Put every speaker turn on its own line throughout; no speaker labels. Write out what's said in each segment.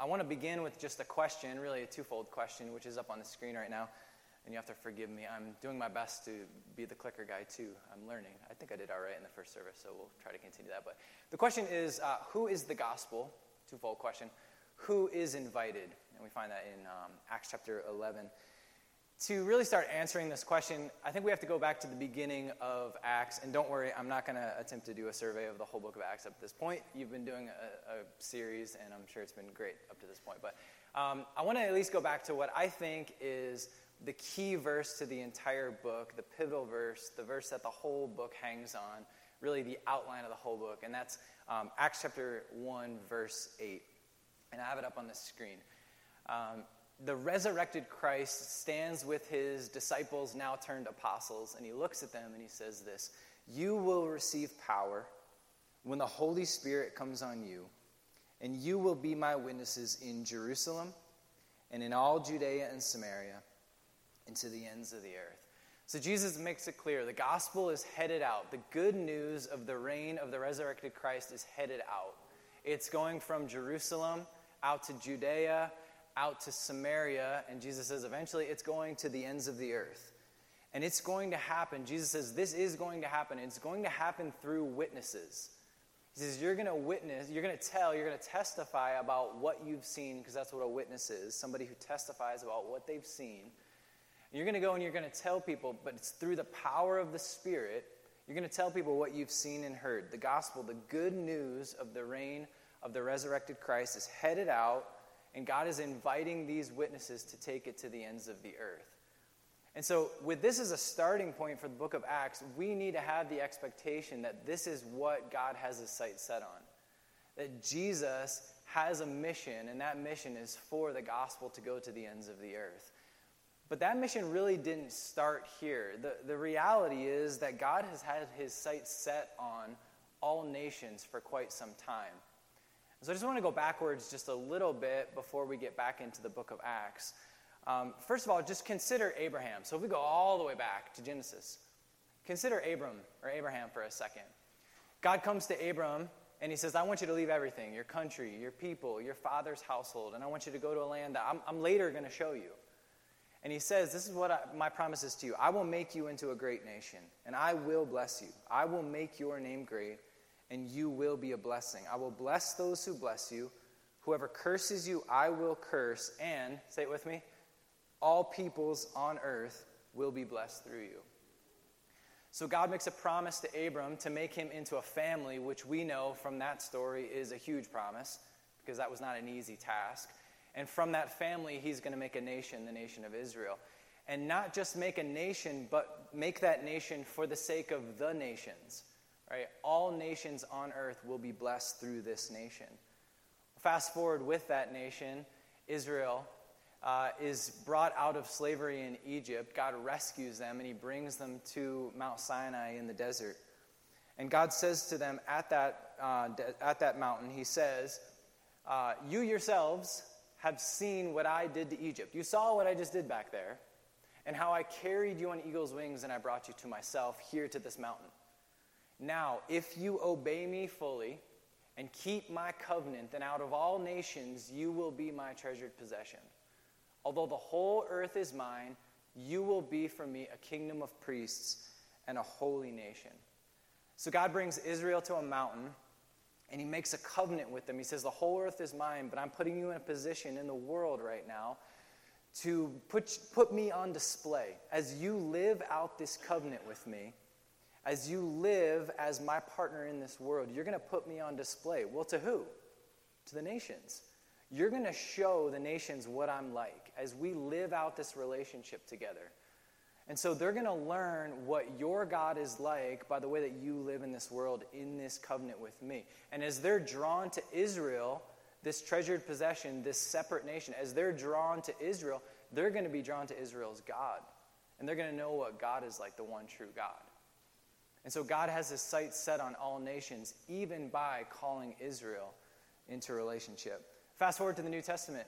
I want to begin with just a question, really a twofold question, which is up on the screen right now. And you have to forgive me. I'm doing my best to be the clicker guy, too. I'm learning. I think I did all right in the first service, so we'll try to continue that. But the question is uh, who is the gospel? Twofold question. Who is invited? And we find that in um, Acts chapter 11 to really start answering this question, I think we have to go back to the beginning of Acts. And don't worry, I'm not going to attempt to do a survey of the whole book of Acts up to this point. You've been doing a, a series, and I'm sure it's been great up to this point. But um, I want to at least go back to what I think is the key verse to the entire book, the pivotal verse, the verse that the whole book hangs on, really the outline of the whole book. And that's um, Acts chapter 1, verse 8. And I have it up on the screen. Um, the resurrected Christ stands with his disciples, now turned apostles, and he looks at them and he says this You will receive power when the Holy Spirit comes on you, and you will be my witnesses in Jerusalem and in all Judea and Samaria and to the ends of the earth. So Jesus makes it clear the gospel is headed out. The good news of the reign of the resurrected Christ is headed out. It's going from Jerusalem out to Judea out to Samaria, and Jesus says eventually it's going to the ends of the earth. And it's going to happen. Jesus says this is going to happen. It's going to happen through witnesses. He says you're going to witness, you're going to tell, you're going to testify about what you've seen, because that's what a witness is somebody who testifies about what they've seen. And you're going to go and you're going to tell people, but it's through the power of the Spirit. You're going to tell people what you've seen and heard. The gospel, the good news of the reign of the resurrected Christ is headed out and God is inviting these witnesses to take it to the ends of the earth. And so, with this as a starting point for the book of Acts, we need to have the expectation that this is what God has his sight set on. That Jesus has a mission, and that mission is for the gospel to go to the ends of the earth. But that mission really didn't start here. The, the reality is that God has had his sights set on all nations for quite some time. So I just want to go backwards just a little bit before we get back into the book of Acts. Um, first of all, just consider Abraham. So if we go all the way back to Genesis, consider Abram or Abraham for a second. God comes to Abram and he says, I want you to leave everything your country, your people, your father's household, and I want you to go to a land that I'm, I'm later going to show you. And he says, This is what I, my promise is to you I will make you into a great nation, and I will bless you. I will make your name great and you will be a blessing. I will bless those who bless you. Whoever curses you, I will curse. And, say it with me, all peoples on earth will be blessed through you. So God makes a promise to Abram to make him into a family, which we know from that story is a huge promise because that was not an easy task. And from that family, he's going to make a nation, the nation of Israel. And not just make a nation, but make that nation for the sake of the nations. Right? All nations on earth will be blessed through this nation. Fast forward with that nation, Israel uh, is brought out of slavery in Egypt. God rescues them and he brings them to Mount Sinai in the desert. And God says to them at that, uh, de- at that mountain, He says, uh, You yourselves have seen what I did to Egypt. You saw what I just did back there, and how I carried you on eagle's wings and I brought you to myself here to this mountain. Now, if you obey me fully and keep my covenant, then out of all nations you will be my treasured possession. Although the whole earth is mine, you will be for me a kingdom of priests and a holy nation. So God brings Israel to a mountain and he makes a covenant with them. He says, The whole earth is mine, but I'm putting you in a position in the world right now to put, put me on display. As you live out this covenant with me, as you live as my partner in this world, you're going to put me on display. Well, to who? To the nations. You're going to show the nations what I'm like as we live out this relationship together. And so they're going to learn what your God is like by the way that you live in this world in this covenant with me. And as they're drawn to Israel, this treasured possession, this separate nation, as they're drawn to Israel, they're going to be drawn to Israel's God. And they're going to know what God is like, the one true God. And so God has his sights set on all nations, even by calling Israel into relationship. Fast forward to the New Testament.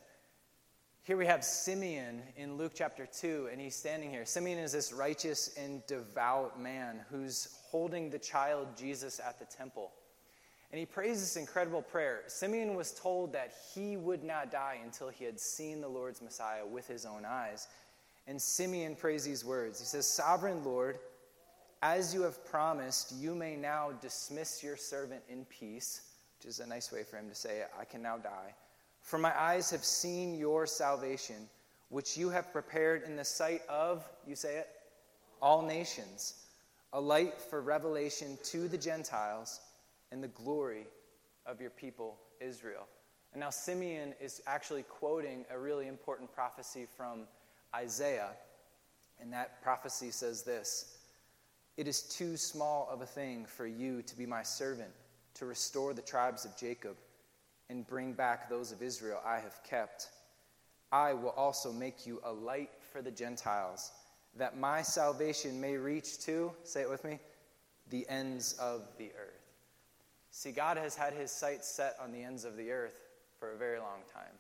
Here we have Simeon in Luke chapter 2, and he's standing here. Simeon is this righteous and devout man who's holding the child Jesus at the temple. And he prays this incredible prayer. Simeon was told that he would not die until he had seen the Lord's Messiah with his own eyes. And Simeon prays these words He says, Sovereign Lord, as you have promised, you may now dismiss your servant in peace, which is a nice way for him to say, I can now die. For my eyes have seen your salvation, which you have prepared in the sight of, you say it, all nations, a light for revelation to the Gentiles and the glory of your people, Israel. And now Simeon is actually quoting a really important prophecy from Isaiah. And that prophecy says this It is too small of a thing for you to be my servant, to restore the tribes of Jacob and bring back those of Israel I have kept. I will also make you a light for the Gentiles, that my salvation may reach to, say it with me, the ends of the earth. See, God has had his sights set on the ends of the earth for a very long time,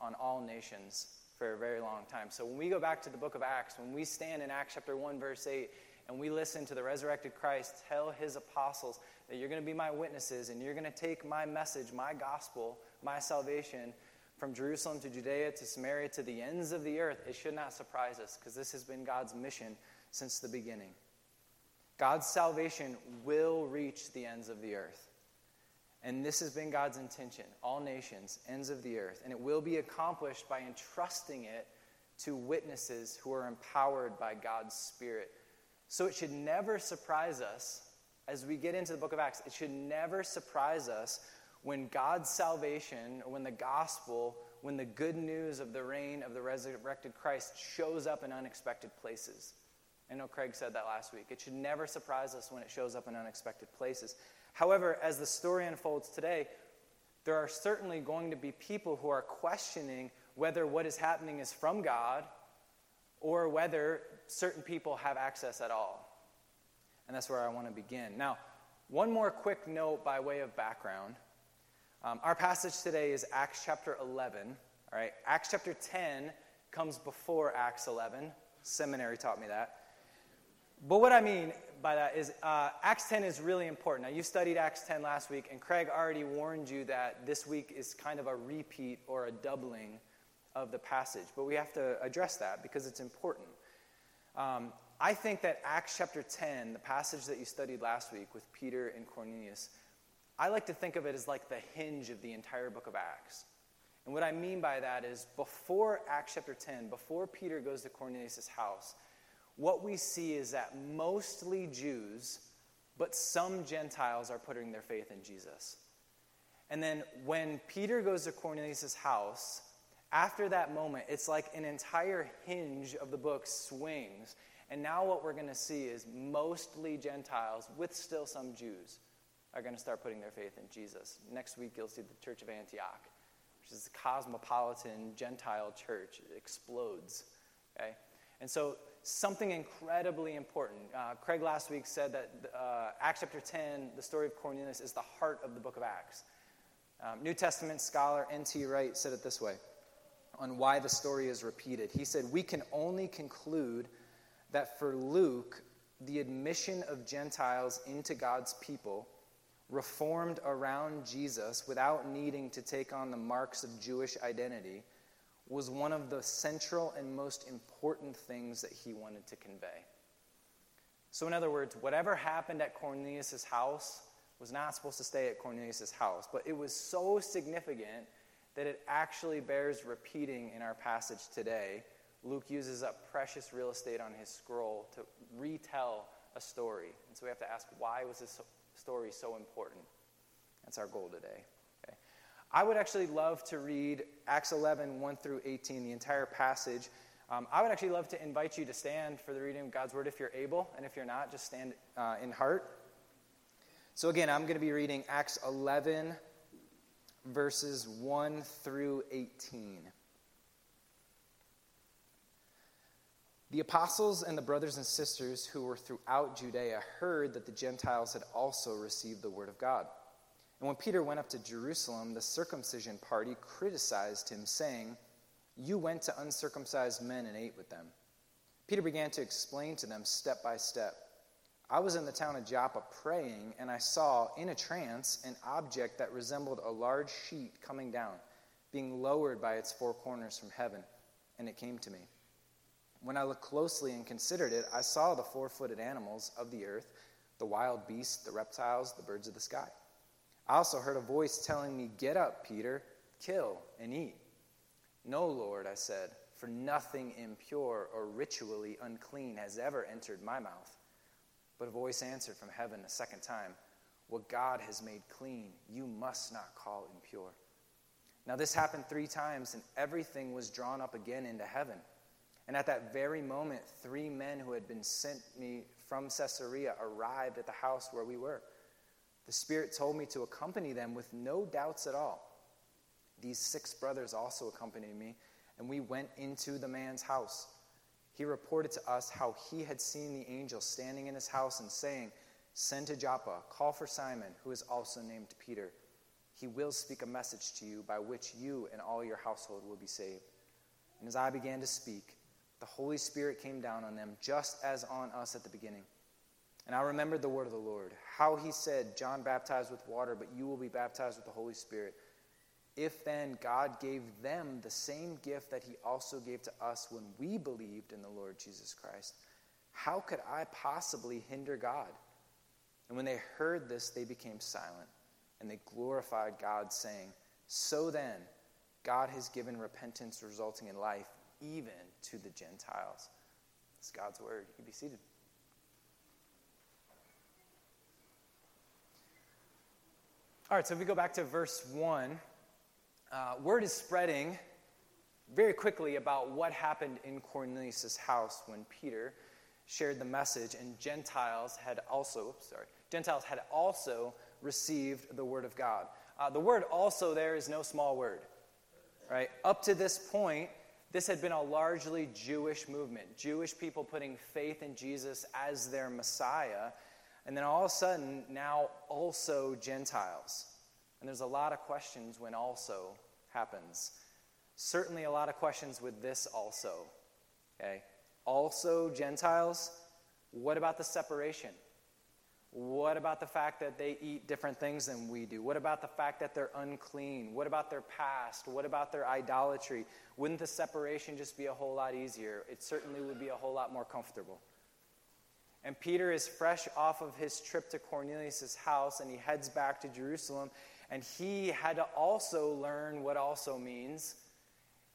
on all nations for a very long time. So when we go back to the book of Acts, when we stand in Acts chapter 1, verse 8, and we listen to the resurrected Christ tell his apostles that you're going to be my witnesses and you're going to take my message, my gospel, my salvation from Jerusalem to Judea to Samaria to the ends of the earth, it should not surprise us because this has been God's mission since the beginning. God's salvation will reach the ends of the earth. And this has been God's intention, all nations, ends of the earth. And it will be accomplished by entrusting it to witnesses who are empowered by God's Spirit. So it should never surprise us as we get into the book of Acts, it should never surprise us when God's salvation, when the gospel, when the good news of the reign of the resurrected Christ shows up in unexpected places. I know Craig said that last week. It should never surprise us when it shows up in unexpected places. However, as the story unfolds today, there are certainly going to be people who are questioning whether what is happening is from God or whether certain people have access at all. And that's where I want to begin. Now, one more quick note by way of background. Um, our passage today is Acts chapter 11. All right, Acts chapter 10 comes before Acts 11. Seminary taught me that. But what I mean by that is uh, Acts 10 is really important. Now, you studied Acts 10 last week, and Craig already warned you that this week is kind of a repeat or a doubling of the passage. But we have to address that because it's important. Um, I think that Acts chapter 10, the passage that you studied last week with Peter and Cornelius, I like to think of it as like the hinge of the entire book of Acts. And what I mean by that is before Acts chapter 10, before Peter goes to Cornelius' house, what we see is that mostly Jews, but some Gentiles are putting their faith in Jesus. And then when Peter goes to Cornelius' house, after that moment, it's like an entire hinge of the book swings. And now what we're going to see is mostly Gentiles, with still some Jews, are going to start putting their faith in Jesus. Next week, you'll see the Church of Antioch, which is a cosmopolitan Gentile church. It explodes. Okay? And so something incredibly important. Uh, Craig last week said that uh, Acts chapter 10, the story of Cornelius, is the heart of the book of Acts. Um, New Testament scholar N.T. Wright said it this way on why the story is repeated. He said, We can only conclude that for Luke, the admission of Gentiles into God's people, reformed around Jesus without needing to take on the marks of Jewish identity, was one of the central and most important things that he wanted to convey. So, in other words, whatever happened at Cornelius' house was not supposed to stay at Cornelius' house, but it was so significant that it actually bears repeating in our passage today. Luke uses up precious real estate on his scroll to retell a story. And so we have to ask why was this story so important? That's our goal today. I would actually love to read Acts 11, 1 through 18, the entire passage. Um, I would actually love to invite you to stand for the reading of God's Word if you're able, and if you're not, just stand uh, in heart. So, again, I'm going to be reading Acts 11, verses 1 through 18. The apostles and the brothers and sisters who were throughout Judea heard that the Gentiles had also received the Word of God. And when Peter went up to Jerusalem, the circumcision party criticized him, saying, You went to uncircumcised men and ate with them. Peter began to explain to them step by step
I was in the town of Joppa praying, and I saw in a trance an object that resembled a large sheet coming down, being lowered by its four corners from heaven, and it came to me. When I looked closely and considered it, I saw the four footed animals of the earth, the wild beasts, the reptiles, the birds of the sky. I also heard a voice telling me, Get up, Peter, kill and eat. No, Lord, I said, for nothing impure or ritually unclean has ever entered my mouth. But a voice answered from heaven a second time, What God has made clean, you must not call impure. Now, this happened three times, and everything was drawn up again into heaven. And at that very moment, three men who had been sent me from Caesarea arrived at the house where we were. The Spirit told me to accompany them with no doubts at all. These six brothers also accompanied me, and we went into the man's house. He reported to us how he had seen the angel standing in his house and saying, Send to Joppa, call for Simon, who is also named Peter. He will speak a message to you by which you and all your household will be saved. And as I began to speak, the Holy Spirit came down on them, just as on us at the beginning. And I remembered the word of the Lord, how he said, John baptized with water, but you will be baptized with the Holy Spirit. If then God gave them the same gift that he also gave to us when we believed in the Lord Jesus Christ, how could I possibly hinder God? And when they heard this, they became silent, and they glorified God, saying, So then, God has given repentance resulting in life even to the Gentiles. It's God's word. You be seated. All right, so if we go back to verse 1, uh, word is spreading very quickly about what happened in Cornelius' house when Peter shared the message, and Gentiles had also, sorry, Gentiles had also received the word of God. Uh, the word also there is no small word, right? Up to this point, this had been a largely Jewish movement, Jewish people putting faith in Jesus as their Messiah, and then all of a sudden, now also Gentiles. And there's a lot of questions when also happens. Certainly, a lot of questions with this also. Okay? Also, Gentiles, what about the separation? What about the fact that they eat different things than we do? What about the fact that they're unclean? What about their past? What about their idolatry? Wouldn't the separation just be a whole lot easier? It certainly would be a whole lot more comfortable. And Peter is fresh off of his trip to Cornelius' house and he heads back to Jerusalem and he had to also learn what also means.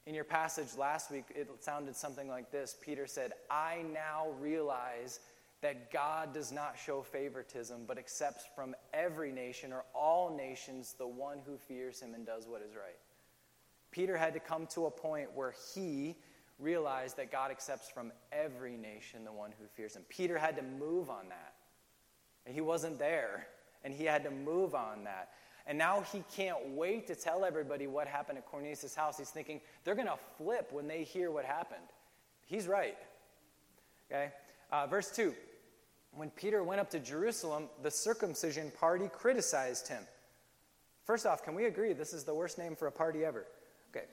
In your passage last week, it sounded something like this Peter said, I now realize that God does not show favoritism, but accepts from every nation or all nations the one who fears him and does what is right. Peter had to come to a point where he realized that God accepts from every nation the one who fears him. Peter had to move on that. And he wasn't there, and he had to move on that. And now he can't wait to tell everybody what happened at Cornelius' house. He's thinking they're going to flip when they hear what happened. He's right. Okay? Uh, verse 2 When Peter went up to Jerusalem, the circumcision party criticized him. First off, can we agree this is the worst name for a party ever? Okay.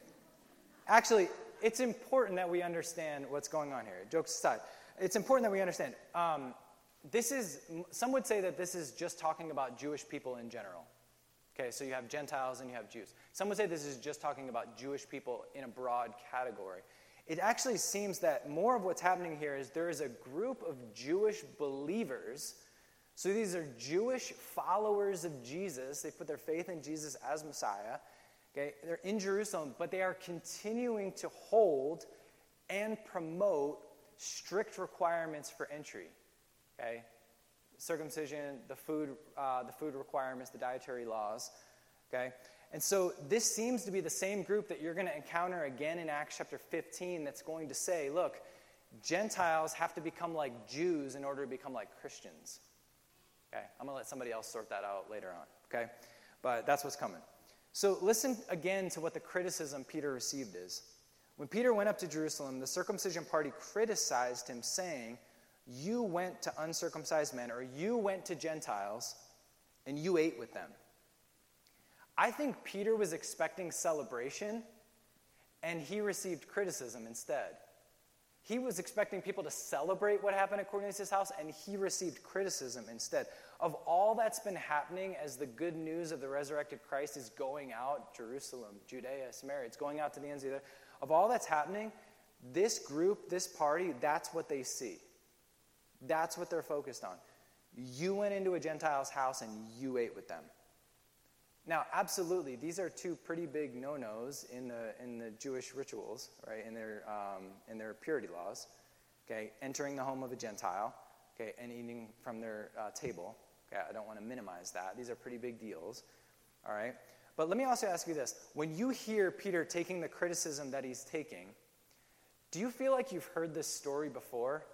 Actually, it's important that we understand what's going on here. Jokes aside, it's important that we understand. Um, this is, some would say that this is just talking about Jewish people in general. Okay, so you have Gentiles and you have Jews. Some would say this is just talking about Jewish people in a broad category. It actually seems that more of what's happening here is there is a group of Jewish believers. So these are Jewish followers of Jesus. They put their faith in Jesus as Messiah. Okay, they're in Jerusalem, but they are continuing to hold and promote strict requirements for entry. Okay, circumcision, the food, uh, the food requirements, the dietary laws. Okay? And so this seems to be the same group that you're going to encounter again in Acts chapter 15 that's going to say, look, Gentiles have to become like Jews in order to become like Christians. Okay? I'm going to let somebody else sort that out later on. Okay? But that's what's coming. So listen again to what the criticism Peter received is. When Peter went up to Jerusalem, the circumcision party criticized him, saying, you went to uncircumcised men or you went to Gentiles and you ate with them. I think Peter was expecting celebration and he received criticism instead. He was expecting people to celebrate what happened at Cornelius' house, and he received criticism instead. Of all that's been happening as the good news of the resurrected Christ is going out, Jerusalem, Judea, Samaria, it's going out to the ends of the earth. Of all that's happening, this group, this party, that's what they see. That's what they're focused on. You went into a Gentile's house and you ate with them. Now, absolutely, these are two pretty big no-nos in the in the Jewish rituals, right? In their um, in their purity laws. Okay, entering the home of a Gentile, okay, and eating from their uh, table. Okay, I don't want to minimize that. These are pretty big deals. All right, but let me also ask you this: When you hear Peter taking the criticism that he's taking, do you feel like you've heard this story before?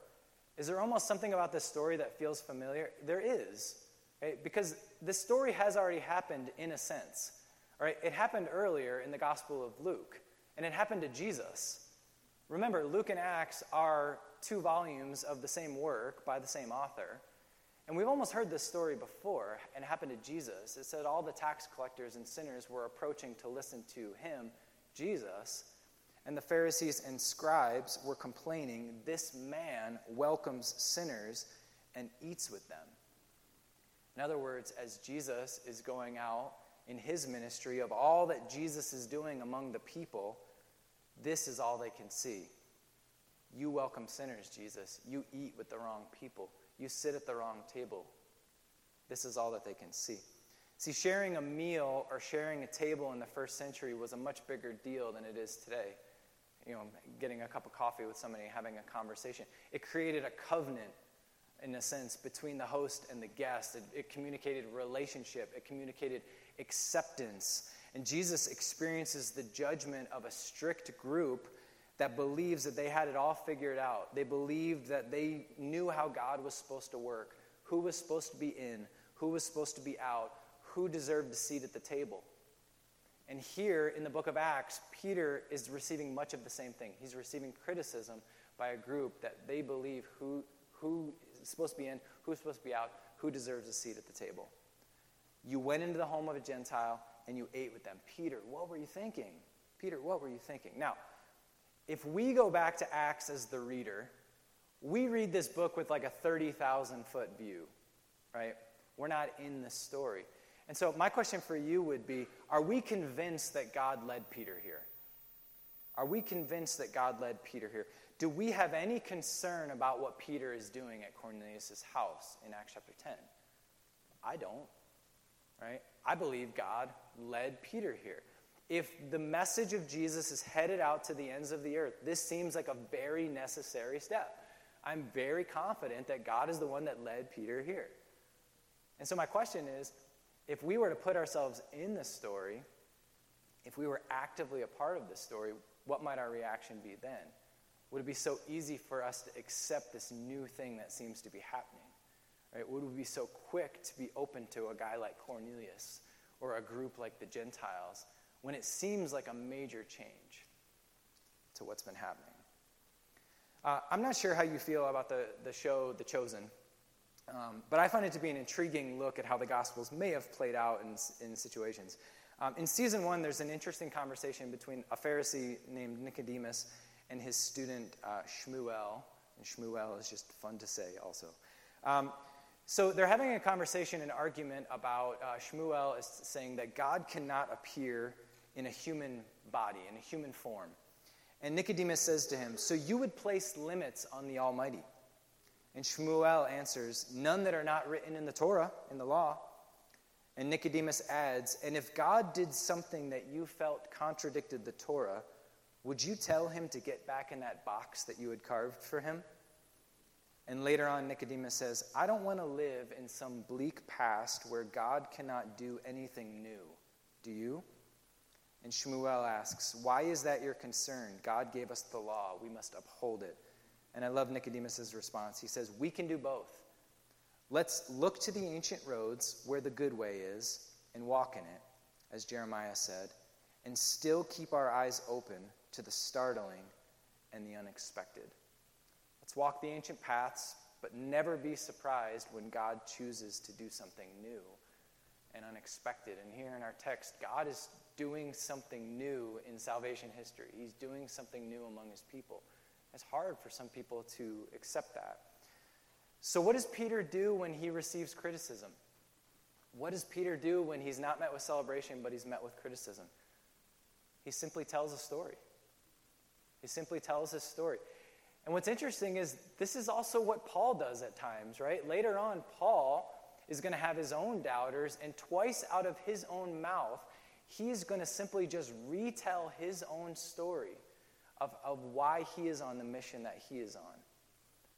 Is there almost something about this story that feels familiar? There is. Right? Because this story has already happened in a sense. Right? It happened earlier in the Gospel of Luke, and it happened to Jesus. Remember, Luke and Acts are two volumes of the same work by the same author. And we've almost heard this story before, and it happened to Jesus. It said all the tax collectors and sinners were approaching to listen to him, Jesus, and the Pharisees and scribes were complaining, This man welcomes sinners and eats with them. In other words, as Jesus is going out in his ministry of all that Jesus is doing among the people, this is all they can see. You welcome sinners, Jesus. You eat with the wrong people. You sit at the wrong table. This is all that they can see. See, sharing a meal or sharing a table in the first century was a much bigger deal than it is today. You know, getting a cup of coffee with somebody, having a conversation. It created a covenant in a sense, between the host and the guest. It, it, communicated relationship, it communicated acceptance. And Jesus experiences the judgment of a strict group that believes that they had it all figured out. They believed that they knew how God was supposed to work, who was supposed to be in, who was supposed to be out, who deserved a seat at the table. And here in the book of Acts, Peter is receiving much of the same thing. He's receiving criticism by a group that they believe who, who supposed to be in, who's supposed to be out, who deserves a seat at the table. You went into the home of a Gentile and you ate with them. Peter, what were you thinking? Peter, what were you thinking? Now, if we go back to Acts as the reader, we read this book with like a 30,000 foot view, right? We're not in the story. And so, my question for you would be Are we convinced that God led Peter here? Are we convinced that God led Peter here? Do we have any concern about what Peter is doing at Cornelius' house in Acts chapter 10? I don't, right? I believe God led Peter here. If the message of Jesus is headed out to the ends of the earth, this seems like a very necessary step. I'm very confident that God is the one that led Peter here. And so, my question is if we were to put ourselves in this story, if we were actively a part of this story, what might our reaction be then? Would it be so easy for us to accept this new thing that seems to be happening? Right? Would we be so quick to be open to a guy like Cornelius or a group like the Gentiles when it seems like a major change to what's been happening? Uh, I'm not sure how you feel about the, the show The Chosen, um, but I find it to be an intriguing look at how the Gospels may have played out in, in situations. Um, in season one, there's an interesting conversation between a Pharisee named Nicodemus and his student uh, Shmuel. And Shmuel is just fun to say also. Um, so they're having a conversation, an argument about uh, Shmuel is saying that God cannot appear in a human body, in a human form. And Nicodemus says to him, So you would place limits on the Almighty? And Shmuel answers, None that are not written in the Torah, in the law. And Nicodemus adds, And if God did something that you felt contradicted the Torah, would you tell him to get back in that box that you had carved for him? And later on, Nicodemus says, I don't want to live in some bleak past where God cannot do anything new. Do you? And Shmuel asks, Why is that your concern? God gave us the law. We must uphold it. And I love Nicodemus' response. He says, We can do both. Let's look to the ancient roads where the good way is and walk in it, as Jeremiah said, and still keep our eyes open to the startling and the unexpected. Let's walk the ancient paths, but never be surprised when God chooses to do something new and unexpected. And here in our text, God is doing something new in salvation history. He's doing something new among his people. It's hard for some people to accept that. So, what does Peter do when he receives criticism? What does Peter do when he's not met with celebration, but he's met with criticism? He simply tells a story. He simply tells his story. And what's interesting is this is also what Paul does at times, right? Later on, Paul is going to have his own doubters, and twice out of his own mouth, he's going to simply just retell his own story of, of why he is on the mission that he is on.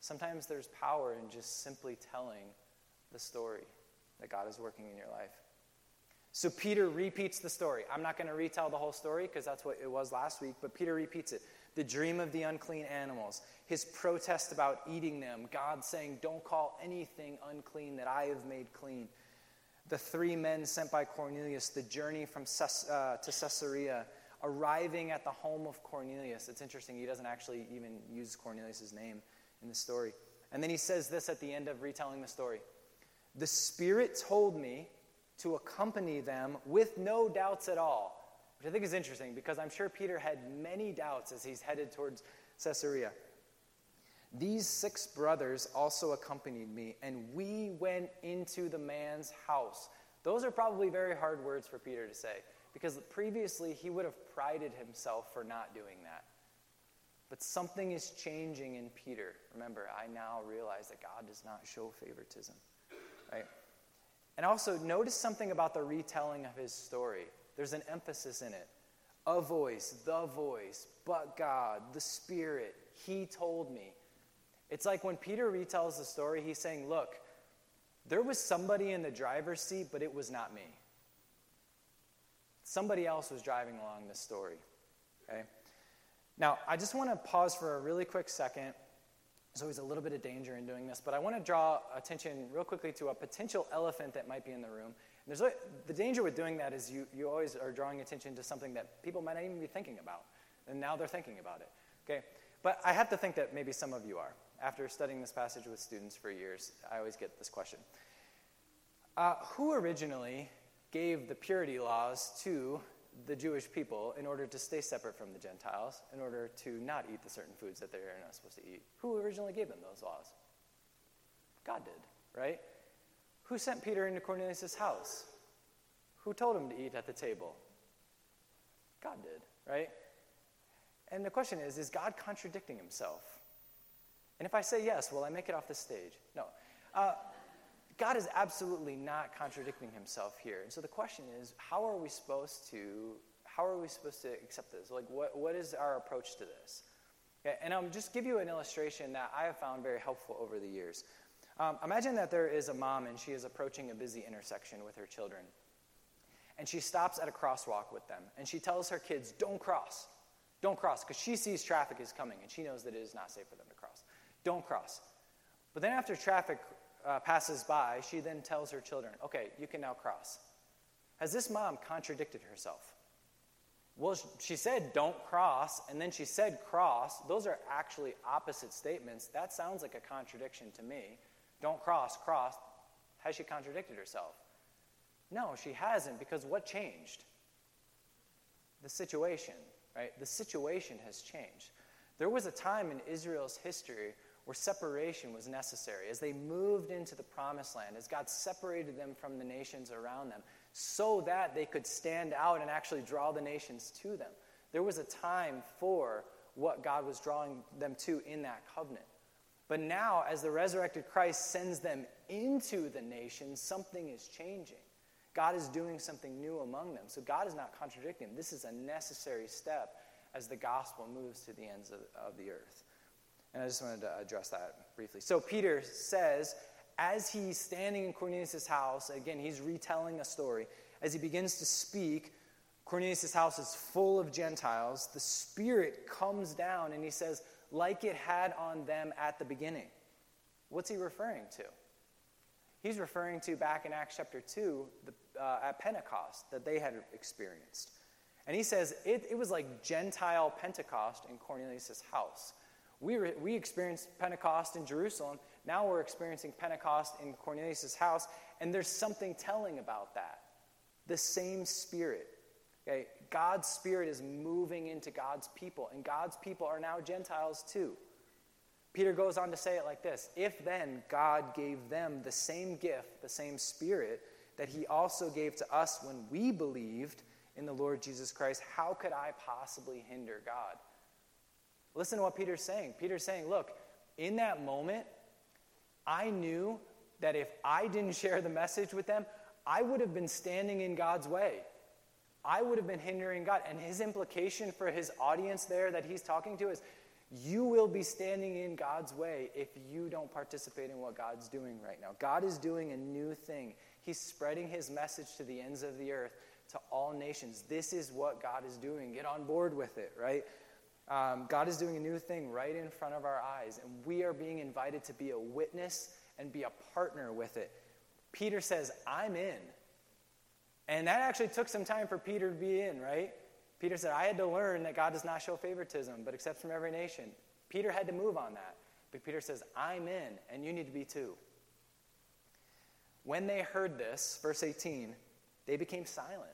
Sometimes there's power in just simply telling the story that God is working in your life. So Peter repeats the story. I'm not going to retell the whole story because that's what it was last week, but Peter repeats it. The dream of the unclean animals, his protest about eating them, God saying, Don't call anything unclean that I have made clean. The three men sent by Cornelius, the journey from Ces- uh, to Caesarea, arriving at the home of Cornelius. It's interesting, he doesn't actually even use Cornelius' name in the story. And then he says this at the end of retelling the story The Spirit told me to accompany them with no doubts at all, which I think is interesting because I'm sure Peter had many doubts as he's headed towards Caesarea. These six brothers also accompanied me, and we went into the man's house. Those are probably very hard words for Peter to say because previously he would have prided himself for not doing that. But something is changing in Peter. Remember, I now realize that God does not show favoritism. Right? And also, notice something about the retelling of his story. There's an emphasis in it. A voice, the voice, but God, the Spirit, He told me. It's like when Peter retells the story, he's saying, Look, there was somebody in the driver's seat, but it was not me. Somebody else was driving along this story. Okay? Now, I just want to pause for a really quick second. There's always a little bit of danger in doing this, but I want to draw attention real quickly to a potential elephant that might be in the room. And there's the danger with doing that is you, you always are drawing attention to something that people might not even be thinking about, and now they're thinking about it. Okay, but I have to think that maybe some of you are. After studying this passage with students for years, I always get this question: uh, Who originally gave the purity laws to the Jewish people in order to stay separate from the Gentiles, in order to not eat the certain foods that they're not supposed to eat. Who originally gave them those laws? God did, right? Who sent Peter into Cornelius' house? Who told him to eat at the table? God did, right? And the question is is God contradicting himself? And if I say yes, will I make it off the stage? No. Uh, God is absolutely not contradicting himself here. And so the question is, how are we supposed to how are we supposed to accept this? Like what, what is our approach to this? Okay, and I'll just give you an illustration that I have found very helpful over the years. Um, imagine that there is a mom and she is approaching a busy intersection with her children. And she stops at a crosswalk with them and she tells her kids, Don't cross. Don't cross, because she sees traffic is coming and she knows that it is not safe for them to cross. Don't cross. But then after traffic uh, passes by, she then tells her children, okay, you can now cross. Has this mom contradicted herself? Well, she said, don't cross, and then she said, cross. Those are actually opposite statements. That sounds like a contradiction to me. Don't cross, cross. Has she contradicted herself? No, she hasn't, because what changed? The situation, right? The situation has changed. There was a time in Israel's history where separation was necessary. As they moved into the promised land, as God separated them from the nations around them, so that they could stand out and actually draw the nations to them. There was a time for what God was drawing them to in that covenant. But now, as the resurrected Christ sends them into the nations, something is changing. God is doing something new among them. So God is not contradicting. This is a necessary step as the gospel moves to the ends of, of the earth. And I just wanted to address that briefly. So Peter says, as he's standing in Cornelius' house, again, he's retelling a story. As he begins to speak, Cornelius' house is full of Gentiles. The Spirit comes down and he says, like it had on them at the beginning. What's he referring to? He's referring to back in Acts chapter 2 the, uh, at Pentecost that they had experienced. And he says it, it was like Gentile Pentecost in Cornelius' house. We, re, we experienced Pentecost in Jerusalem. Now we're experiencing Pentecost in Cornelius' house, and there's something telling about that. The same Spirit. Okay? God's Spirit is moving into God's people, and God's people are now Gentiles too. Peter goes on to say it like this If then God gave them the same gift, the same Spirit, that He also gave to us when we believed in the Lord Jesus Christ, how could I possibly hinder God? Listen to what Peter's saying. Peter's saying, Look, in that moment, I knew that if I didn't share the message with them, I would have been standing in God's way. I would have been hindering God. And his implication for his audience there that he's talking to is you will be standing in God's way if you don't participate in what God's doing right now. God is doing a new thing. He's spreading his message to the ends of the earth, to all nations. This is what God is doing. Get on board with it, right? Um, God is doing a new thing right in front of our eyes, and we are being invited to be a witness and be a partner with it. Peter says, I'm in. And that actually took some time for Peter to be in, right? Peter said, I had to learn that God does not show favoritism, but accepts from every nation. Peter had to move on that. But Peter says, I'm in, and you need to be too. When they heard this, verse 18, they became silent.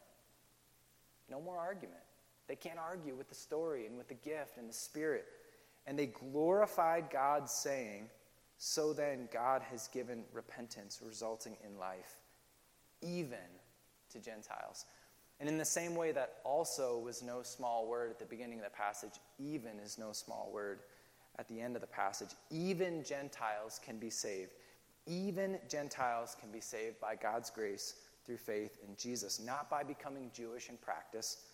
No more argument. They can't argue with the story and with the gift and the Spirit. And they glorified God, saying, So then God has given repentance resulting in life, even to Gentiles. And in the same way that also was no small word at the beginning of the passage, even is no small word at the end of the passage. Even Gentiles can be saved. Even Gentiles can be saved by God's grace through faith in Jesus, not by becoming Jewish in practice,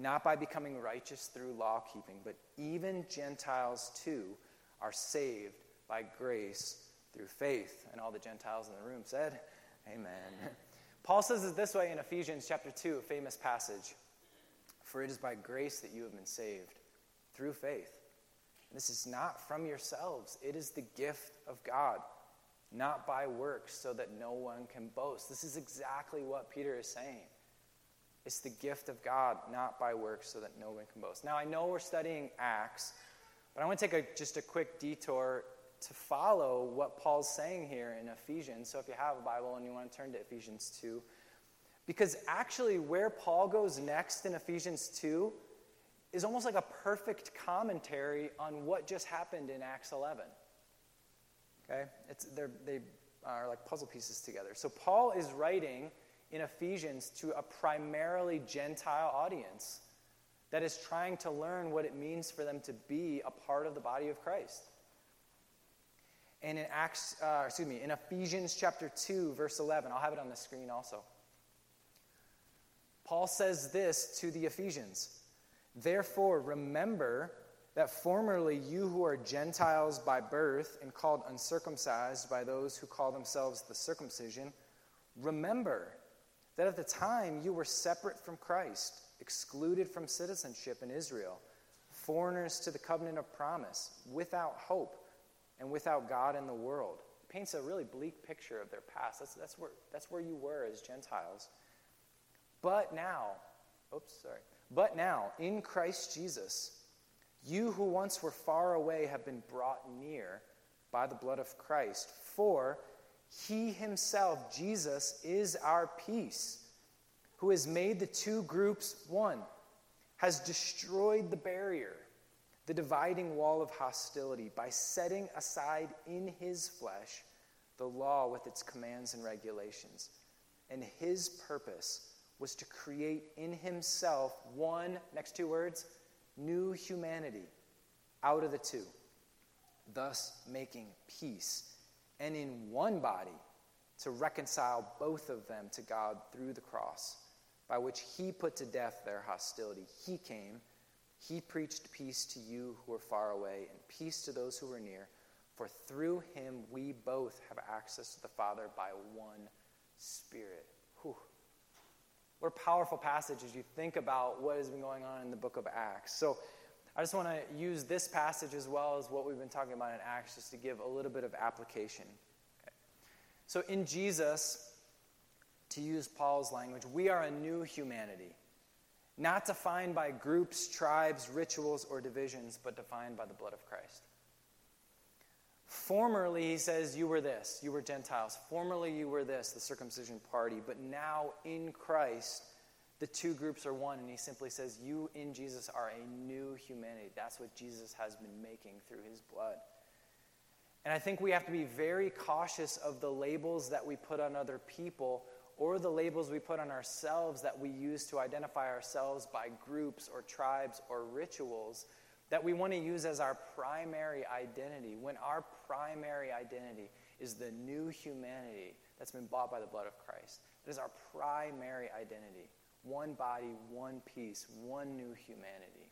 not by becoming righteous through law keeping, but even Gentiles too are saved by grace through faith. And all the Gentiles in the room said, Amen. Paul says it this way in Ephesians chapter 2, a famous passage For it is by grace that you have been saved, through faith. And this is not from yourselves, it is the gift of God, not by works, so that no one can boast. This is exactly what Peter is saying. It's the gift of God, not by works, so that no one can boast. Now, I know we're studying Acts, but I want to take a, just a quick detour to follow what Paul's saying here in Ephesians. So if you have a Bible and you want to turn to Ephesians 2, because actually where Paul goes next in Ephesians 2 is almost like a perfect commentary on what just happened in Acts 11. Okay? It's, they are like puzzle pieces together. So Paul is writing in Ephesians to a primarily Gentile audience that is trying to learn what it means for them to be a part of the body of Christ. And in Acts, uh, excuse me, in Ephesians chapter 2, verse 11, I'll have it on the screen also. Paul says this to the Ephesians Therefore, remember that formerly you who are Gentiles by birth and called uncircumcised by those who call themselves the circumcision, remember that at the time you were separate from Christ, excluded from citizenship in Israel, foreigners to the covenant of promise, without hope and without God in the world. It paints a really bleak picture of their past. That's, that's, where, that's where you were as Gentiles. But now, oops, sorry. But now, in Christ Jesus, you who once were far away have been brought near by the blood of Christ. For he himself, Jesus, is our peace, who has made the two groups one, has destroyed the barrier the dividing wall of hostility by setting aside in his flesh the law with its commands and regulations. And his purpose was to create in himself one, next two words, new humanity out of the two, thus making peace, and in one body to reconcile both of them to God through the cross, by which he put to death their hostility. He came he preached peace to you who are far away and peace to those who are near. For through him we both have access to the Father by one Spirit. Whew. What a powerful passage as you think about what has been going on in the book of Acts. So I just want to use this passage as well as what we've been talking about in Acts just to give a little bit of application. So in Jesus, to use Paul's language, we are a new humanity not defined by groups, tribes, rituals, or divisions, but defined by the blood of Christ. Formerly, he says, you were this, you were Gentiles. Formerly, you were this, the circumcision party. But now, in Christ, the two groups are one. And he simply says, You in Jesus are a new humanity. That's what Jesus has been making through his blood. And I think we have to be very cautious of the labels that we put on other people or the labels we put on ourselves that we use to identify ourselves by groups or tribes or rituals that we want to use as our primary identity when our primary identity is the new humanity that's been bought by the blood of Christ. That is our primary identity. One body, one peace, one new humanity,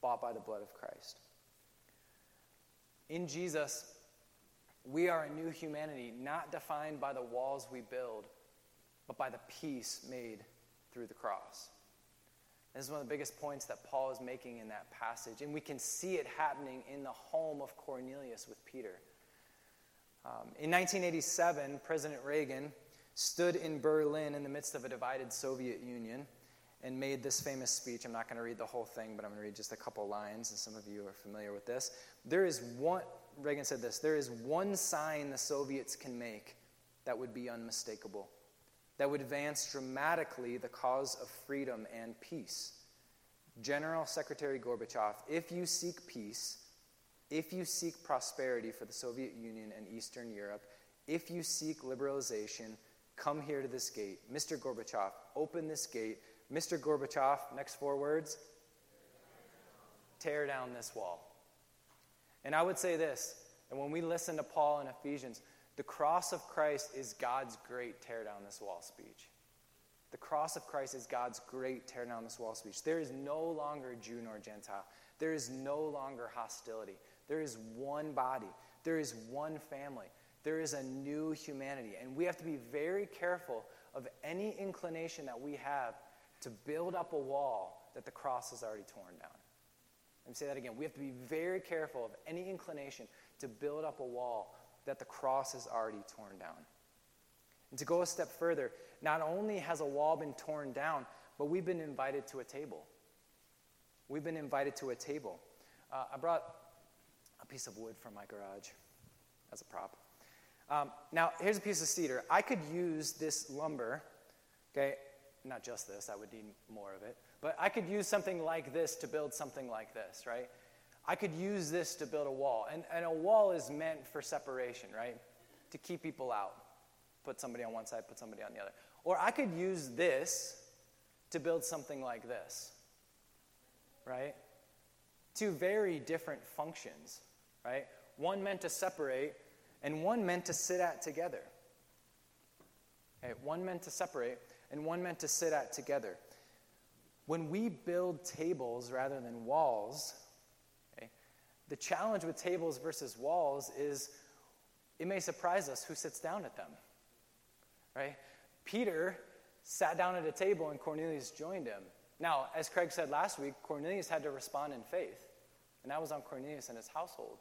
bought by the blood of Christ. In Jesus, we are a new humanity, not defined by the walls we build, but by the peace made through the cross. This is one of the biggest points that Paul is making in that passage. And we can see it happening in the home of Cornelius with Peter. Um, in 1987, President Reagan stood in Berlin in the midst of a divided Soviet Union and made this famous speech. I'm not going to read the whole thing, but I'm going to read just a couple lines, and some of you are familiar with this. There is one, Reagan said this, there is one sign the Soviets can make that would be unmistakable that would advance dramatically the cause of freedom and peace. General Secretary Gorbachev, if you seek peace, if you seek prosperity for the Soviet Union and Eastern Europe, if you seek liberalization, come here to this gate. Mr. Gorbachev, open this gate. Mr. Gorbachev, next four words tear down this wall. And I would say this, and when we listen to Paul in Ephesians, the cross of Christ is God's great tear down this wall speech. The cross of Christ is God's great tear down this wall speech. There is no longer Jew nor Gentile. There is no longer hostility. There is one body. There is one family. There is a new humanity. And we have to be very careful of any inclination that we have to build up a wall that the cross has already torn down. Let me say that again. We have to be very careful of any inclination to build up a wall that the cross has already torn down. And to go a step further, not only has a wall been torn down, but we've been invited to a table. We've been invited to a table. Uh, I brought a piece of wood from my garage as a prop. Um, now, here's a piece of cedar. I could use this lumber, okay, not just this, I would need more of it, but I could use something like this to build something like this, right? I could use this to build a wall. And, and a wall is meant for separation, right? To keep people out. Put somebody on one side, put somebody on the other. Or I could use this to build something like this, right? Two very different functions, right? One meant to separate, and one meant to sit at together. Okay, one meant to separate, and one meant to sit at together. When we build tables rather than walls, the challenge with tables versus walls is it may surprise us who sits down at them. Right? Peter sat down at a table and Cornelius joined him. Now, as Craig said last week, Cornelius had to respond in faith, and that was on Cornelius and his household.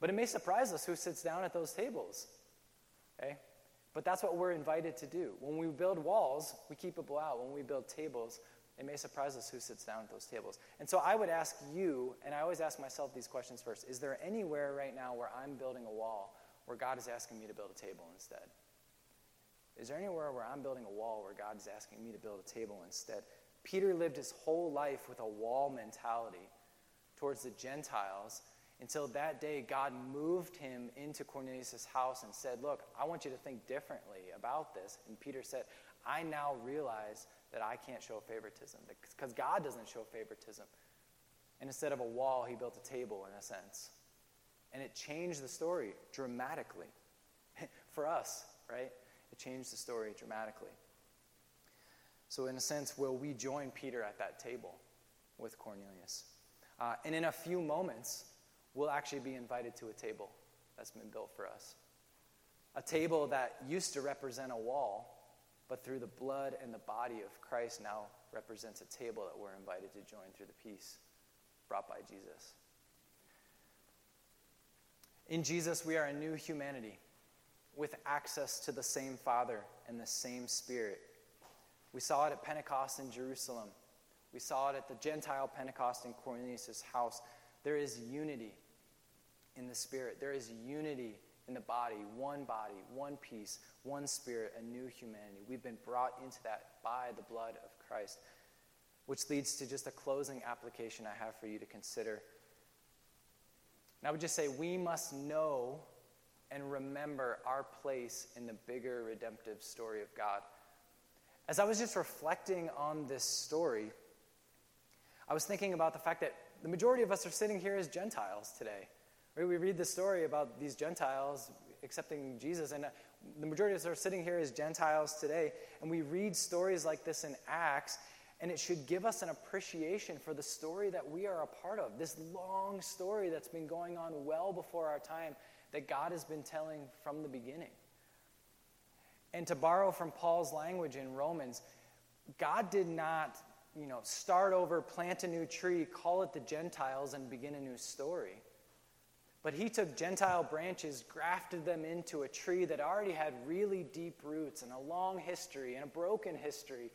But it may surprise us who sits down at those tables. Okay? But that's what we're invited to do. When we build walls, we keep people out. When we build tables, it may surprise us who sits down at those tables. And so I would ask you, and I always ask myself these questions first Is there anywhere right now where I'm building a wall where God is asking me to build a table instead? Is there anywhere where I'm building a wall where God is asking me to build a table instead? Peter lived his whole life with a wall mentality towards the Gentiles until that day God moved him into Cornelius' house and said, Look, I want you to think differently about this. And Peter said, I now realize that I can't show favoritism because God doesn't show favoritism. And instead of a wall, he built a table in a sense. And it changed the story dramatically. For us, right? It changed the story dramatically. So, in a sense, will we join Peter at that table with Cornelius? Uh, and in a few moments, we'll actually be invited to a table that's been built for us. A table that used to represent a wall but through the blood and the body of Christ now represents a table that we're invited to join through the peace brought by Jesus. In Jesus, we are a new humanity with access to the same Father and the same Spirit. We saw it at Pentecost in Jerusalem. We saw it at the Gentile Pentecost in Cornelius' house. There is unity in the Spirit. There is unity in the body, one body, one peace, one spirit, a new humanity. We've been brought into that by the blood of Christ, which leads to just a closing application I have for you to consider. And I would just say we must know and remember our place in the bigger redemptive story of God. As I was just reflecting on this story, I was thinking about the fact that the majority of us are sitting here as Gentiles today. Right? We read the story about these Gentiles accepting Jesus, and uh, the majority of us are sitting here as Gentiles today, and we read stories like this in Acts, and it should give us an appreciation for the story that we are a part of. This long story that's been going on well before our time that God has been telling from the beginning. And to borrow from Paul's language in Romans, God did not, you know, start over, plant a new tree, call it the Gentiles, and begin a new story. But he took Gentile branches, grafted them into a tree that already had really deep roots and a long history and a broken history.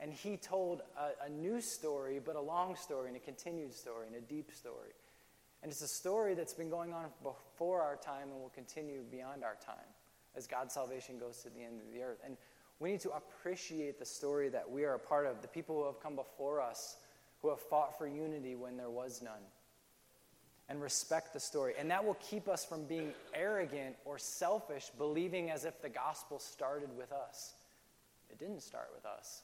And he told a, a, new story, but a long story and a continued story and a deep story. And it's a story that's been going on before our time and will continue beyond our time as God's salvation goes to the end of the earth. And we need to appreciate the story that we are a part of, the people who have come before us, who have fought for unity when there was none and respect the story. And that will keep us from being arrogant or selfish, believing as if the gospel started with us. It didn't start with us.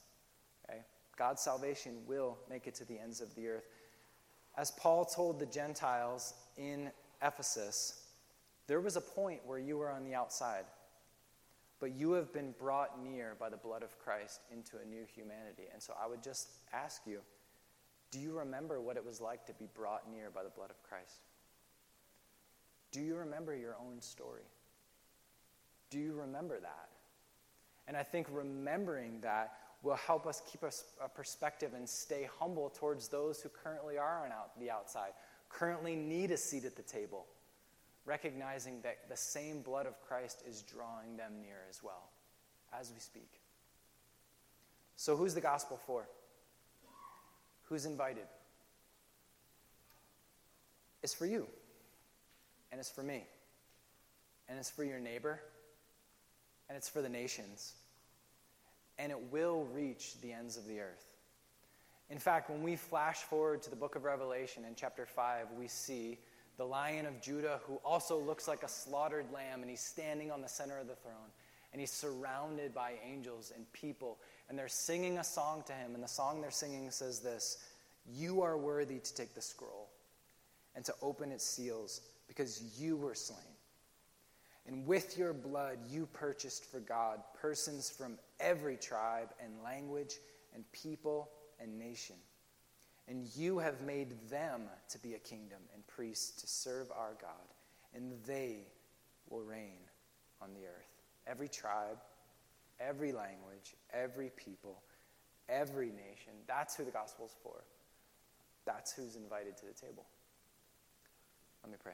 Okay? God's salvation will make it to the ends of the earth. As Paul told the Gentiles in Ephesus, there was a point where you were on the outside, but you have been brought near by the blood of Christ into a new humanity. And so I would just ask you, do you remember what it was like to be brought near by the blood of Christ? Do you remember your own story? Do you remember that? And I think remembering that will help us keep a, perspective and stay humble towards those who currently are on out, the outside, currently need a seat at the table, recognizing that the same blood of Christ is drawing them near as well as we speak. So, who's the gospel for? Who's invited? It's for you, and it's for me, and it's for your neighbor, and it's for the nations, and it will reach the ends of the earth. In fact, when we flash forward to the book of Revelation in chapter 5, we see the lion of Judah who also looks like a slaughtered lamb, and he's standing on the center of the throne. And he's surrounded by angels and people and they're singing a song to him. And the song they're singing says this You are worthy to take the scroll and to open its seals because you were slain. And with your blood, you purchased for God persons from every tribe and language and people and nation. And you have made them to be a kingdom and priests to serve our God, and they will reign on the earth. Every tribe, every language, every people, every nation. That's who the gospel's for. That's who's invited to the table. Let me pray.